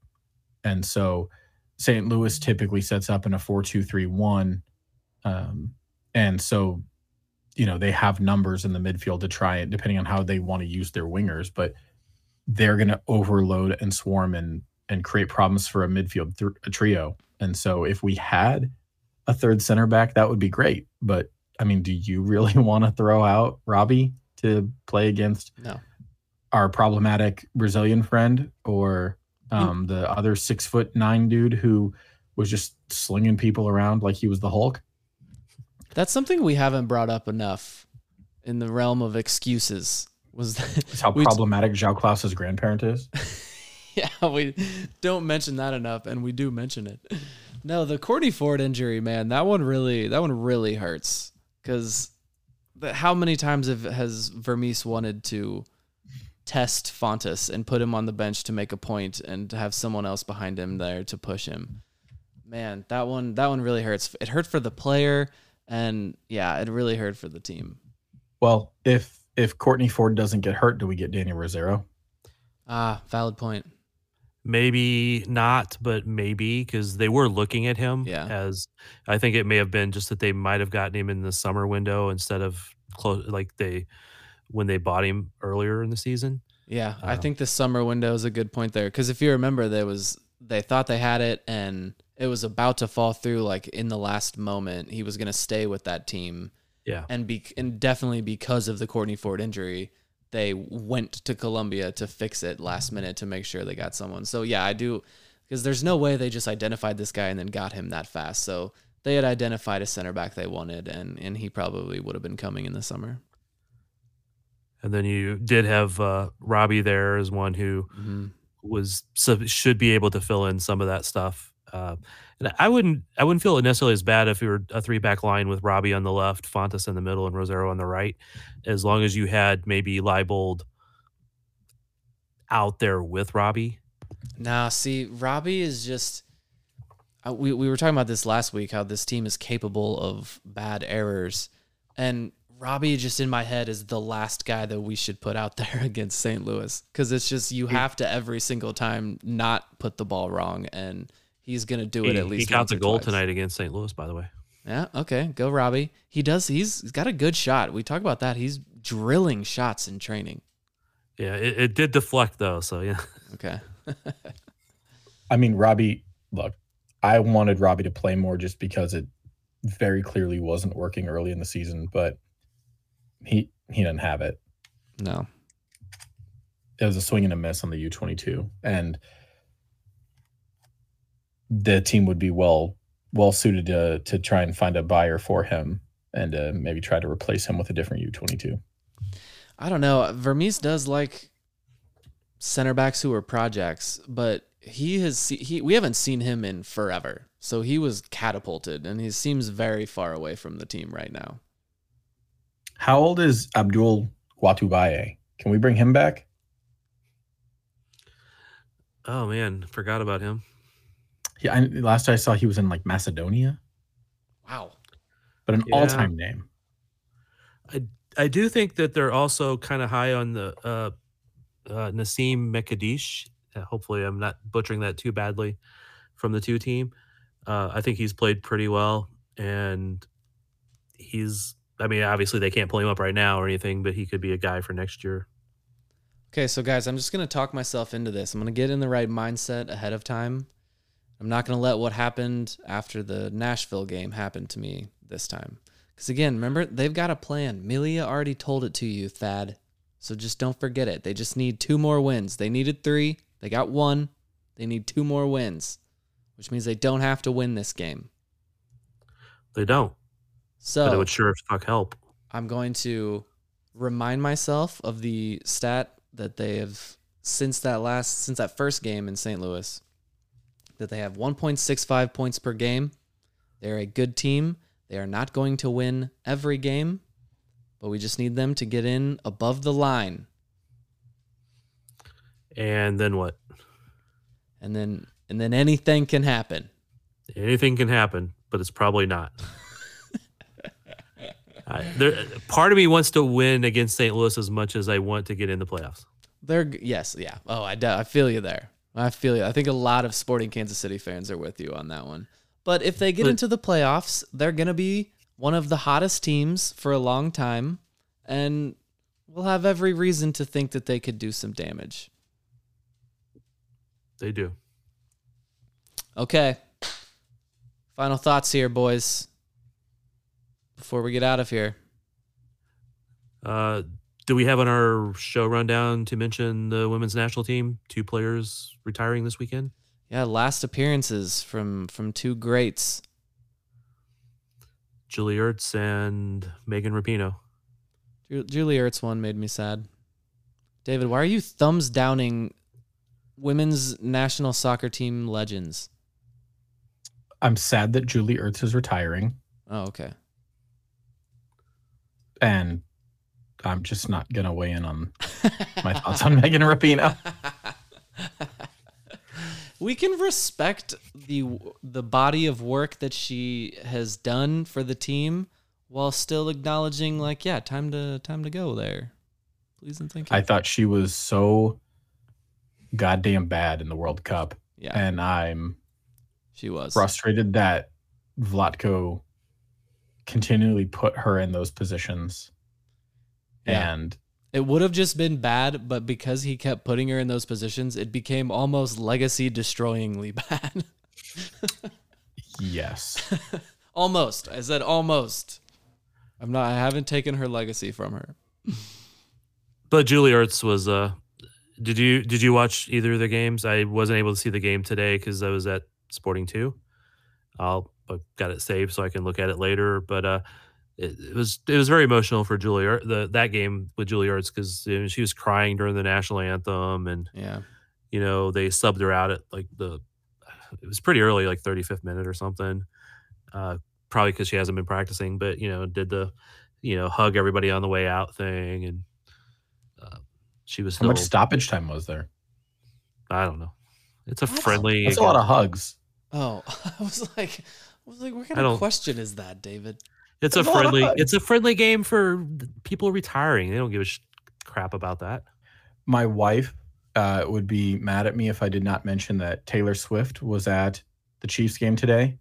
And so St. Louis typically sets up in a 4 2 3 1. Um, and so, you know, they have numbers in the midfield to try it, depending on how they want to use their wingers, but they're going to overload and swarm and and create problems for a midfield th- a trio. And so, if we had a third center back, that would be great. But I mean, do you really want to throw out Robbie to play against no. our problematic Brazilian friend or um, the other six foot nine dude who was just slinging people around like he was the Hulk? That's something we haven't brought up enough in the realm of excuses. Was that how we- problematic João Klauss's grandparent is. yeah, we don't mention that enough, and we do mention it. No, the Kortne Ford injury, man, that one really, that one really hurts because how many times have, has Vermes wanted to test Fontàs and put him on the bench to make a point and to have someone else behind him there to push him? Man, that one, that one really hurts. It hurt for the player, and yeah, it really hurt for the team. Well, if if Kortne Ford doesn't get hurt, do we get Dany Rosero? Ah, valid point. Maybe not, but maybe because they were looking at him Yeah. as I think it may have been just that they might have gotten him in the summer window instead of close like they when they bought him earlier in the season. Yeah, I Um, think the summer window is a good point there because if you remember, there was they thought they had it and it was about to fall through. Like in the last moment, he was going to stay with that team, Yeah. and be and definitely because of the Kortne Ford injury, they went to Colombia to fix it last minute to make sure they got someone. So yeah, I do because there's no way they just identified this guy and then got him that fast. So they had identified a center back they wanted, and and he probably would have been coming in the summer. And then you did have uh, Robbie there as one who hmm was so should be able to fill in some of that stuff. Uh, and I wouldn't I wouldn't feel it necessarily as bad if we were a three back line with Robbie on the left, Fontas in the middle, and Rosero on the right, as long as you had maybe Leibold out there with Robbie. Nah, see, Robbie is just. Uh, we we were talking about this last week. How this team is capable of bad errors, and Robbie just in my head is the last guy that we should put out there against St. Louis because it's just you have to every single time not put the ball wrong, and he's gonna do it he, at least. he got once the or goal twice. tonight against St. Louis, by the way. Yeah. Okay. Go Robbie. He does. He's, he's got a good shot. We talk about that. He's drilling shots in training. Yeah, it, it did deflect though, so yeah. Okay. I mean, Robbie, look, I wanted Robbie to play more just because it very clearly wasn't working early in the season, but he he didn't have it. No. It was a swing and a miss on the U22, and the team would be well well suited to to try and find a buyer for him and uh, maybe try to replace him with a different U22. I don't know. Vermes does like center backs who are projects, but he has se- he we haven't seen him in forever. So he was catapulted, and he seems very far away from the team right now. How old is Abdul Rwatubyaye? Can we bring him back? Oh man, forgot about him. Yeah, I, last I saw he was in like Macedonia, Wow. but an Yeah. all-time name. I I do think that they're also kind of high on the uh, uh, Nassim Mekadish. Uh, hopefully, I'm not butchering that too badly from the two team. Uh, I think he's played pretty well, and he's. I mean, obviously they can't pull him up right now or anything, but he could be a guy for next year. Okay, so guys, I'm just gonna talk myself into this. I'm gonna get in the right mindset ahead of time. I'm not gonna let what happened after the Nashville game happen to me this time. Because again, remember they've got a plan. Melia already told it to you, Thad. So just don't forget it. They just need two more wins. They needed three. They got one. They need two more wins, which means they don't have to win this game. They don't, So but it would sure as fuck help. I'm going to remind myself of the stat that they have since that last since that first game in St. Louis that they have 1.65 points per game. They're a good team. They are not going to win every game, but we just need them to get in above the line. And then what? And then and then anything can happen. Anything can happen, but it's probably not. I, there, part of me wants to win against St. Louis as much as I want to get in the playoffs. They're yes, yeah. Oh, I, I feel you there. I feel you. I think a lot of sporting Kansas City fans are with you on that one. But if they get into the playoffs, they're going to be one of the hottest teams for a long time and we'll have every reason to think that they could do some damage. They do. Okay. Final thoughts here, boys. Before we get out of here. Uh, do we have on our show rundown to mention the women's national team? Two players retiring this weekend. Yeah, last appearances from from two greats. Julie Ertz and Megan Rapinoe. Ju- Julie Ertz one made me sad. David, why are you thumbs downing women's national soccer team legends? I'm sad that Julie Ertz is retiring, Oh, okay. and I'm just not gonna weigh in on my thoughts on Megan Rapinoe. we can respect the the body of work that she has done for the team while still acknowledging like yeah time to time to go there. Please and thank you. I thought she was so goddamn bad in the World Cup, yeah. And I'm she was. frustrated that Vlatko continually put her in those positions. Yeah. And It would have just been bad, but because he kept putting her in those positions, it became almost legacy destroyingly bad. Yes. almost. I said almost. I'm not I haven't taken her legacy from her. But Julie Ertz was. Uh, did you did you watch either of the games? I wasn't able to see the game today because I was at Sporting Two. I'll I got it saved so I can look at it later. But uh, it, it was it was very emotional for Julie Er- the that game with Julie Ertz because you know, she was crying during the national anthem and Yeah. you know they subbed her out at like the it was pretty early like 35th minute or something uh probably because she hasn't been practicing but you know did the you know hug everybody on the way out thing and uh, she was How still much stoppage time was there? i don't know it's a What? friendly That's a lot of hugs. Oh, I was like I was like, what kind of question is that, David? It's a That's a lot of friendly hugs. it's a friendly game for people retiring they don't give a sh- crap about that My wife uh, would be mad at me if I did not mention that Taylor Swift was at the Chiefs game today.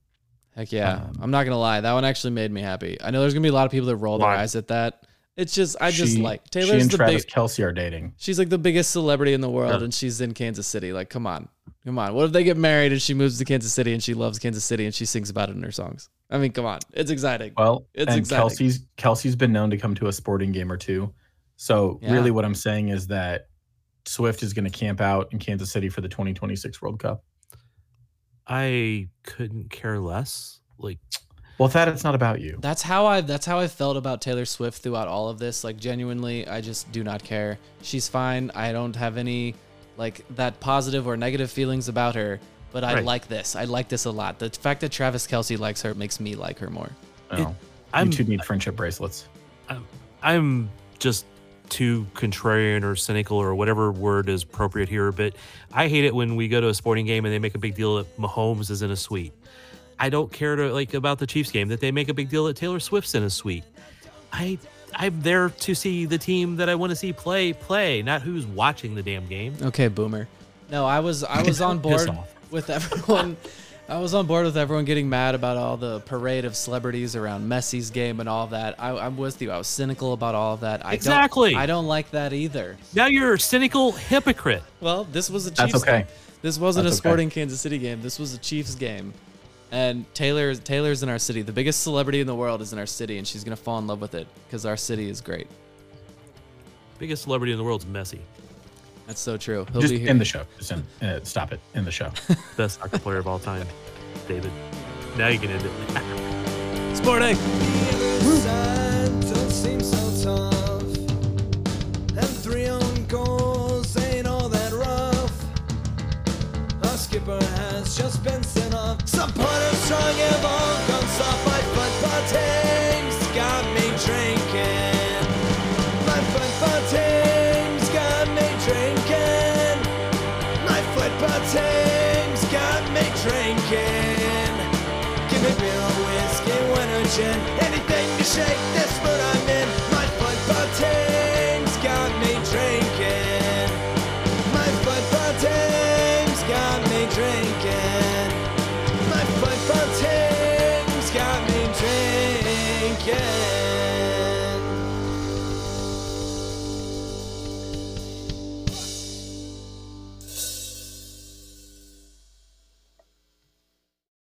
Heck yeah. Um, I'm not gonna lie. That one actually made me happy. I know there's gonna be a lot of people that roll their eyes at that. It's just I just She- like she Taylor's and the Travis big Kelce are dating. she's like the biggest celebrity in the world Yeah. and she's in Kansas City. Like, come on. Come on. What if they get married and she moves to Kansas City and she loves Kansas City and she sings about it in her songs? I mean, come on. It's exciting. Well, It's and exciting. Kelce's Kelce's been known to come to a sporting game or two. So Yeah. really, what I'm saying is that Swift is going to camp out in Kansas City for the 2026 World Cup. i couldn't care less like Well, that it's not about you. That's how I that's how I felt about Taylor Swift throughout all of this. Like genuinely, I just do not care. She's fine. I don't have any like that positive or negative feelings about her. But I Right. like this. I like this a lot. The fact that Travis Kelce likes her makes me like her more. Oh. No. i'm you two need friendship bracelets. I'm I'm just too contrarian or cynical or whatever word is appropriate here, but I hate it when we go to a sporting game and they make a big deal that Mahomes is in a suite. I don't care to like about the Chiefs game that they make a big deal that Taylor Swift's in a suite. I I'm there to see the team that I want to see play play, not who's watching the damn game. Okay, boomer. No, I was I was on board off. With everyone. I was on board with everyone getting mad about all the parade of celebrities around Messi's game and all that. I, I'm with you. I was cynical about all of that. I Exactly. Don't, I don't like that either. Now you're a cynical hypocrite. Well, this was a Chiefs. That's Chiefs. okay. This wasn't That's a okay. Sporting Kansas City game. This was a Chiefs game. And Taylor Taylor's in our city. The biggest celebrity in the world is in our city, and she's gonna fall in love with it because our city is great. Biggest celebrity in the world's Messi. That's so true. He'll Just be here. in the show. Just in, uh, stop it. In the show. Best soccer player of all time. David. Now you can end it. Sporting. don't seem so tough. And three own goals ain't all that rough. Our skipper has just been sent off. Some punter strong and ball gone soft. My football team's shake